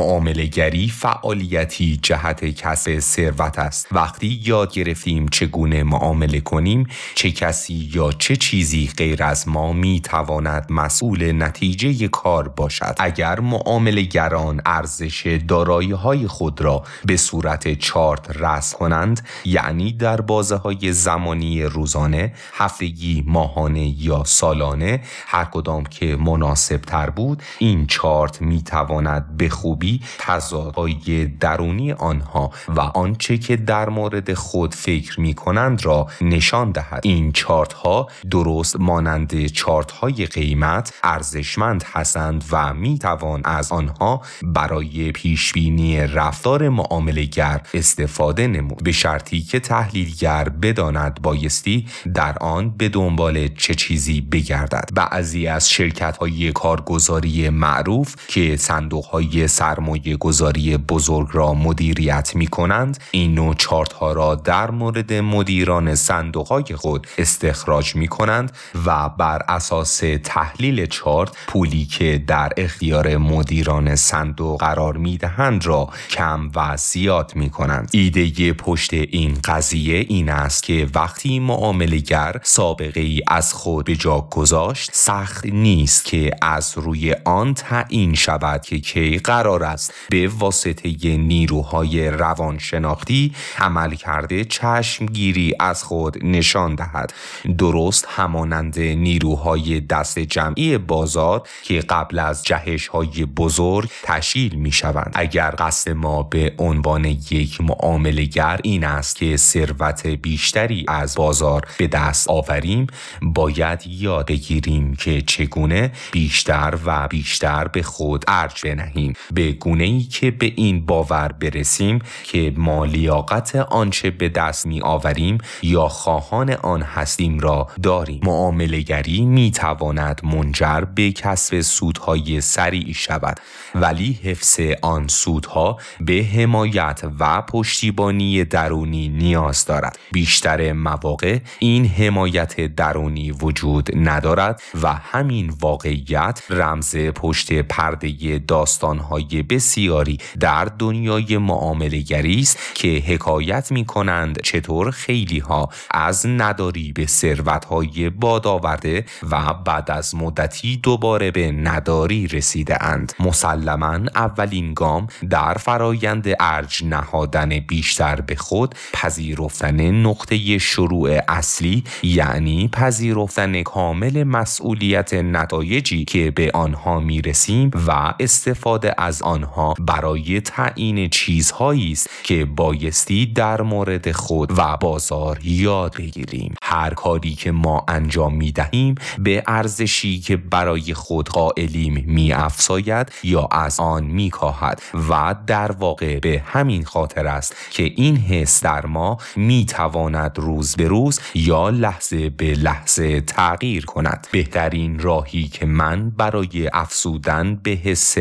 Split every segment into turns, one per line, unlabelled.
معاملهگری فعالیتی جهت کسب ثروت است. وقتی یاد گرفتیم چگونه معامله کنیم چه کسی یا چه چیزی غیر از ما می تواند مسئول نتیجه کار باشد. اگر معاملهگران ارزش دارایی های خود را به صورت چارت رسم کنند یعنی در بازه های زمانی روزانه هفتگی ماهانه یا سالانه هر کدام که مناسب تر بود این چارت می تواند به خوبی تضادهای درونی آنها و آنچه که در مورد خود فکر می کنند را نشان دهد. این چارت ها درست مانند چارت های قیمت ارزشمند هستند و می توان از آنها برای پیش بینی رفتار معاملهگر استفاده نمود. به شرطی که تحلیلگر بداند بایستی در آن به دنبال چه چیزی بگردد. بعضی از شرکت های کارگزاری معروف که صندوق های سرمایه گذاری بزرگ را مدیریت می کنند این نوع چارت ها را در مورد مدیران صندوق های خود استخراج می کنند و بر اساس تحلیل چارت پولی که در اختیار مدیران صندوق قرار می دهند را کم و زیاد می کنند ایده پشت این قضیه این است که وقتی معاملگر سابقه ای از خود به جا گذاشت سخت نیست که از روی آن تعیین شود که کی قرار است. به واسطه نیروهای روانشناختی عمل کرده چشمگیری از خود نشان دهد. درست همانند نیروهای دست جمعی بازار که قبل از جهش های بزرگ تشکیل می شوند اگر قصد ما به عنوان یک معاملگر این است که ثروت بیشتری از بازار به دست آوریم باید یاد بگیریم که چگونه بیشتر و بیشتر به خود ارج بنهیم. به گونه ای که به این باور برسیم که ما لیاقت آنچه به دست می آوریم یا خواهان آن هستیم را داریم. معاملگری می تواند منجر به کسب سودهای سریع شود ولی حفظ آن سودها به حمایت و پشتیبانی درونی نیاز دارد. بیشتر مواقع این حمایت درونی وجود ندارد و همین واقعیت رمز پشت پرده داستانهای بسیاری در دنیای معاملگری است که حکایت می کنند چطور خیلی ها از نداری به ثروت های باد آورده و بعد از مدتی دوباره به نداری رسیده اند مسلما اولین گام در فرایند ارج نهادن بیشتر به خود پذیرفتن نقطه شروع اصلی یعنی پذیرفتن کامل مسئولیت نتایجی که به آنها می رسیم و استفاده از آنها برای تعیین چیزهایی است که بایستی در مورد خود و بازار یاد بگیریم. هر کاری که ما انجام می دهیم به ارزشی که برای خود قائلیم می افساید یا از آن می کاهد و در واقع به همین خاطر است که این حس در ما می تواند روز به روز یا لحظه به لحظه تغییر کند. بهترین راهی که من برای افسودن به حس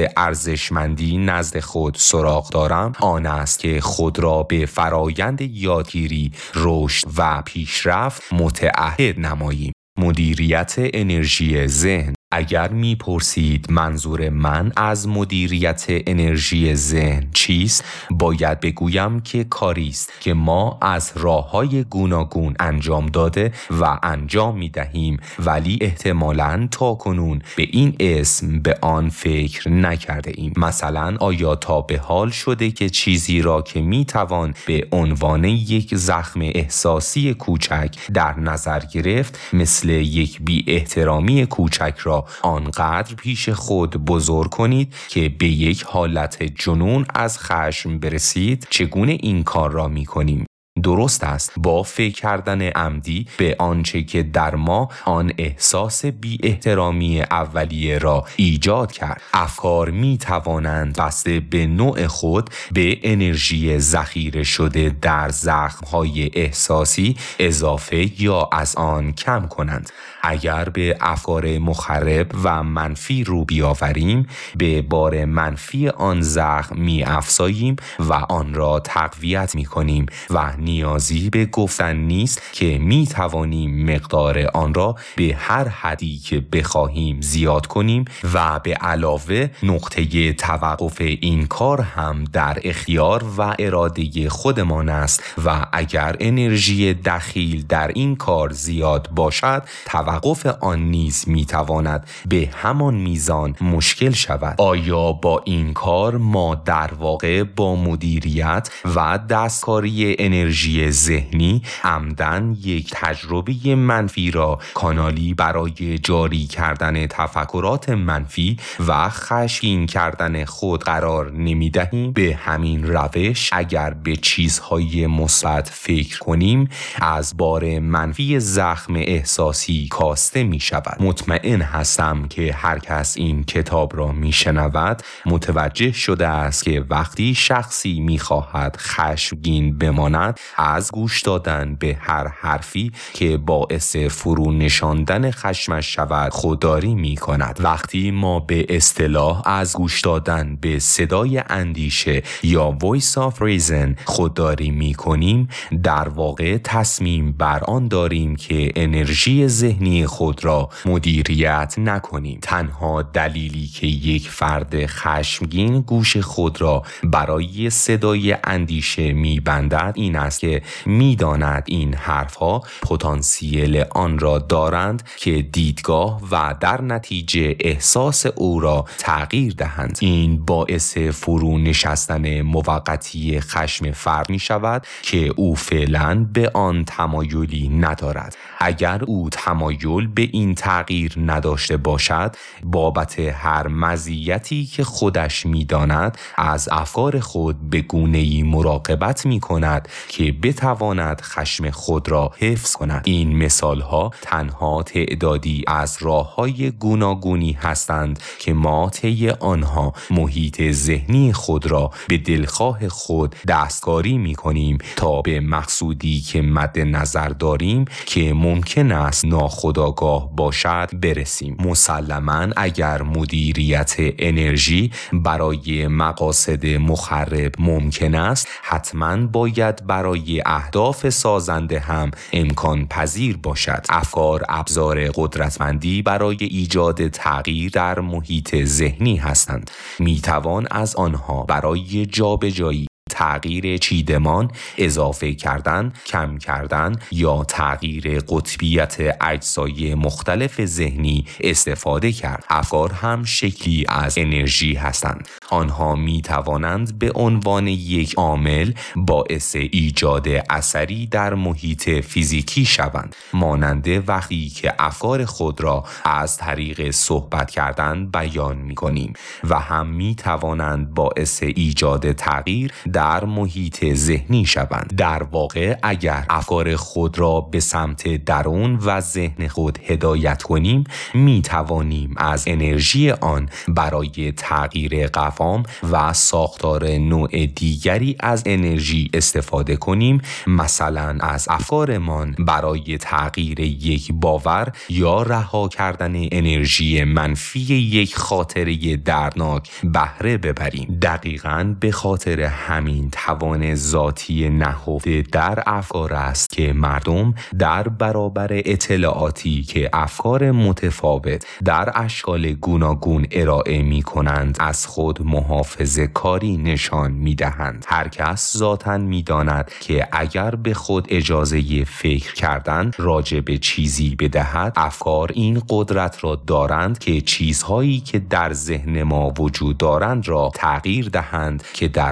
ارزشمندی نزد خود سراغ دارم. آن است که خود را به فرایند یادگیری رشد و پیشرفت متعهد نماییم. مدیریت انرژی ذهن. اگر می‌پرسید منظور من از مدیریت انرژی ذهن چیست باید بگویم که کاری است که ما از راه های گوناگون انجام داده و انجام می دهیم ولی احتمالا تا کنون به این اسم به آن فکر نکرده ایم مثلا آیا تا به حال شده که چیزی را که می توان به عنوان یک زخم احساسی کوچک در نظر گرفت مثل یک بی احترامی کوچک را آنقدر پیش خود بزرگ کنید که به یک حالت جنون از خشم برسید. چگونه این کار را می کنیم درست است. با فکر کردن عمدی به آنچه که در ما آن احساس بی احترامی اولیه را ایجاد کرد. افکار می توانند بسته به نوع خود به انرژی ذخیره شده در زخم های احساسی اضافه یا از آن کم کنند. اگر به افکار مخرب و منفی رو بیاوریم به بار منفی آن زخم می افزاییم و آن را تقویت می کنیم و نیازی به گفتن نیست که می توانیم مقدار آن را به هر حدی که بخواهیم زیاد کنیم و به علاوه نقطه توقف این کار هم در اختیار و اراده خودمان است و اگر انرژی دخیل در این کار زیاد باشد توقف آن نیز می تواند به همان میزان مشکل شود. آیا با این کار ما در واقع با مدیریت و دستکاری انرژی ذهنی عمدن یک تجربه منفی را کانالی برای جاری کردن تفکرات منفی و خشین کردن خود قرار نمی دهیم به همین روش اگر به چیزهای مثبت فکر کنیم از بار منفی زخم احساسی کاسته می شود مطمئن هستم که هر کس این کتاب را می شنود متوجه شده است که وقتی شخصی می خواهد خشمگین بماند از گوش دادن به هر حرفی که باعث فرو نشاندن خشمش شود خودداری می کند وقتی ما به اصطلاح از گوش دادن به صدای اندیشه یا voice of reason خودداری می کنیم در واقع تصمیم بر آن داریم که انرژی ذهنی خود را مدیریت نکنیم. تنها دلیلی که یک فرد خشمگین گوش خود را برای صدای اندیشه میبندد این است که می‌داند این حرفها پتانسیل آن را دارند که دیدگاه و در نتیجه احساس او را تغییر دهند. این باعث فرو نشستن موقتی خشم فرد می شود که او فعلا به آن تمایلی ندارد. اگر او تمایل به این تغییر نداشته باشد بابت هر مزیتی که خودش می‌داند از افکار خود به گونه مراقبت می کند که بتواند خشم خود را حفظ کند. این مثال ها تنها تعدادی از راه های گوناگونی هستند که ما طی آنها محیط ذهنی خود را به دلخواه خود دستکاری می کنیم تا به مقصودی که مد نظر داریم که ممکن است ناخداگاه باشد برسیم. مسلما اگر مدیریت انرژی برای مقاصد مخرب ممکن است حتما باید برای اهداف سازنده هم امکان پذیر باشد. افکار ابزار قدرتمندی برای ایجاد تغییر در محیط ذهنی هستند. می توان از آنها برای جابجایی تغییر چیدمان اضافه کردن کم کردن یا تغییر قطبیت اجزای مختلف ذهنی استفاده کرد. افکار هم شکلی از انرژی هستند. آنها می توانند به عنوان یک عامل باعث ایجاد اثری در محیط فیزیکی شوند. مانند وقتی که افکار خود را از طریق صحبت کردن بیان می کنیم و هم می توانند باعث ایجاد تغییر در محیط ذهنی شوند. در واقع اگر افکار خود را به سمت درون و ذهن خود هدایت کنیم می توانیم از انرژی آن برای تغییر قوام و ساختار نوع دیگری از انرژی استفاده کنیم مثلا از افکارمان برای تغییر یک باور یا رها کردن انرژی منفی یک خاطره دردناک بهره ببریم. دقیقا به خاطر همین توان ذاتی نهفته در افکار است که مردم در برابر اطلاعاتی که افکار متفاوت در اشکال گوناگون ارائه می کنند از خود محافظه کاری نشان می دهند. هر کس ذاتا می داند که اگر به خود اجازه فکر کردن راجع به چیزی بدهد افکار این قدرت را دارند که چیزهایی که در ذهن ما وجود دارند را تغییر دهند که در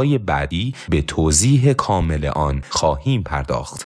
قسمتهای بعدی به توضیح کامل آن خواهیم پرداخت.